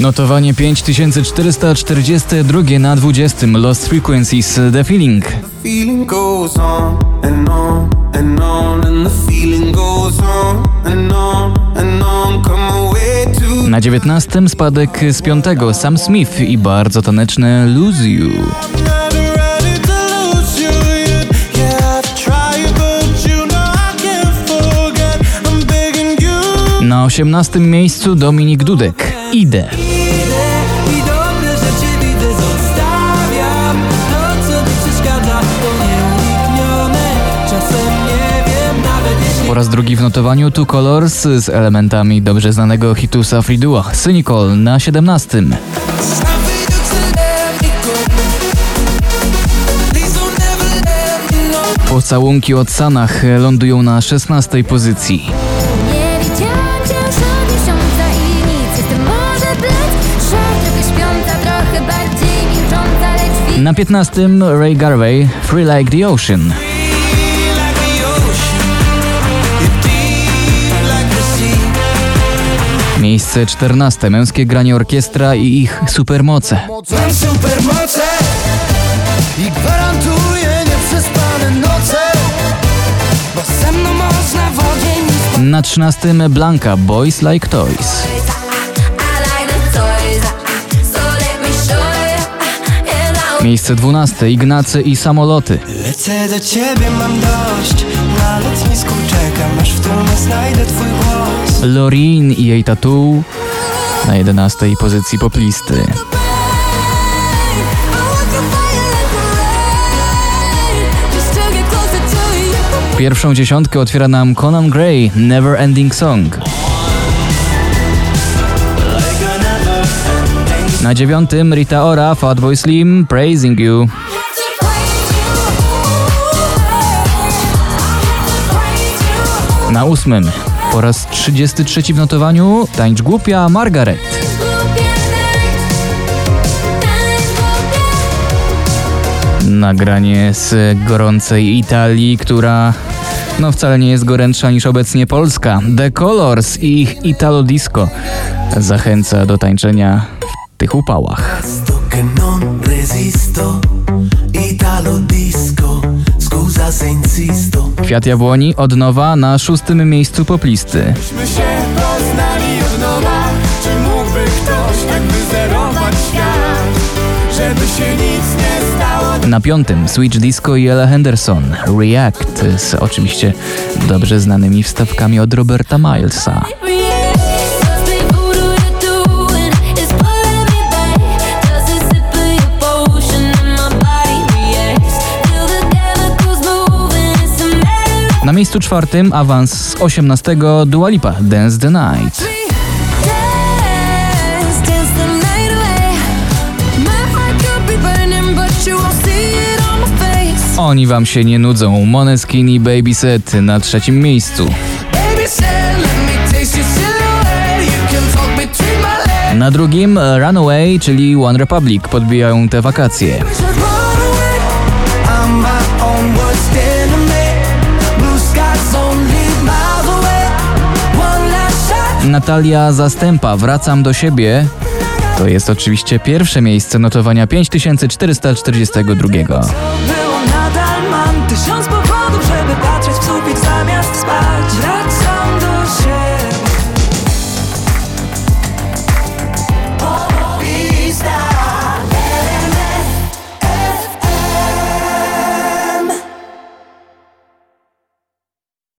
Notowanie 5442 na 20 Lost Frequencies The Feeling. feeling goes on and on and on and the feeling goes on and on and on come away to Na 19 spadek z 5 Sam Smith i bardzo taneczne Lose You. Na 18 miejscu Dominik Dudek. Idę. Po raz drugi w notowaniu Two Colors z elementami dobrze znanego hitu Safri Duo. Cynical na 17. I feel to let me go. Please don't never let me know. Pocałunki od Sanach lądują na 16 pozycji. Na 15 Ray Garvey Free Like the Ocean. Miejsce 14 męskie granie orkiestra i ich supermoce. Supermoce i gwarantuję nieprzespane noce, bo ze mną można w ogień nie Na 13 Blanka Boys Like Toys. Miejsce 12 Ignacy i samoloty. Lecę do ciebie, mam dość Na lotnisku czekam, aż w tłumie znajdę twój głos Lorin i jej tattoo na 11 pozycji poplisty. Pierwszą dziesiątkę otwiera nam Conan Gray Never Ending Song. Na dziewiątym Rita Ora Fatboy Slim Praising You. Na ósmym po raz 33 w notowaniu Tańcz głupia Margaret. Nagranie z gorącej Italii, która no wcale nie jest gorętsza niż obecnie Polska. The Colors i ich Italo Disco zachęca do tańczenia w tych upałach. Italo disco Kwiat Jabłoni od nowa na szóstym miejscu poplisty. Tak Na piątym Switch Disco i Ella Henderson React z oczywiście dobrze znanymi wstawkami od Roberta Milesa. Na miejscu czwartym awans z 18 Dua Lipa Dance the Night. Oni wam się nie nudzą. Moneskin i Babyset na trzecim miejscu. Na drugim Runaway, czyli One Republic podbijają te wakacje. Natalia Zastępa, wracam do siebie. To jest oczywiście pierwsze miejsce notowania 5442. Tysiąc powodów, żeby patrzeć w sufit zamiast spać. Wracam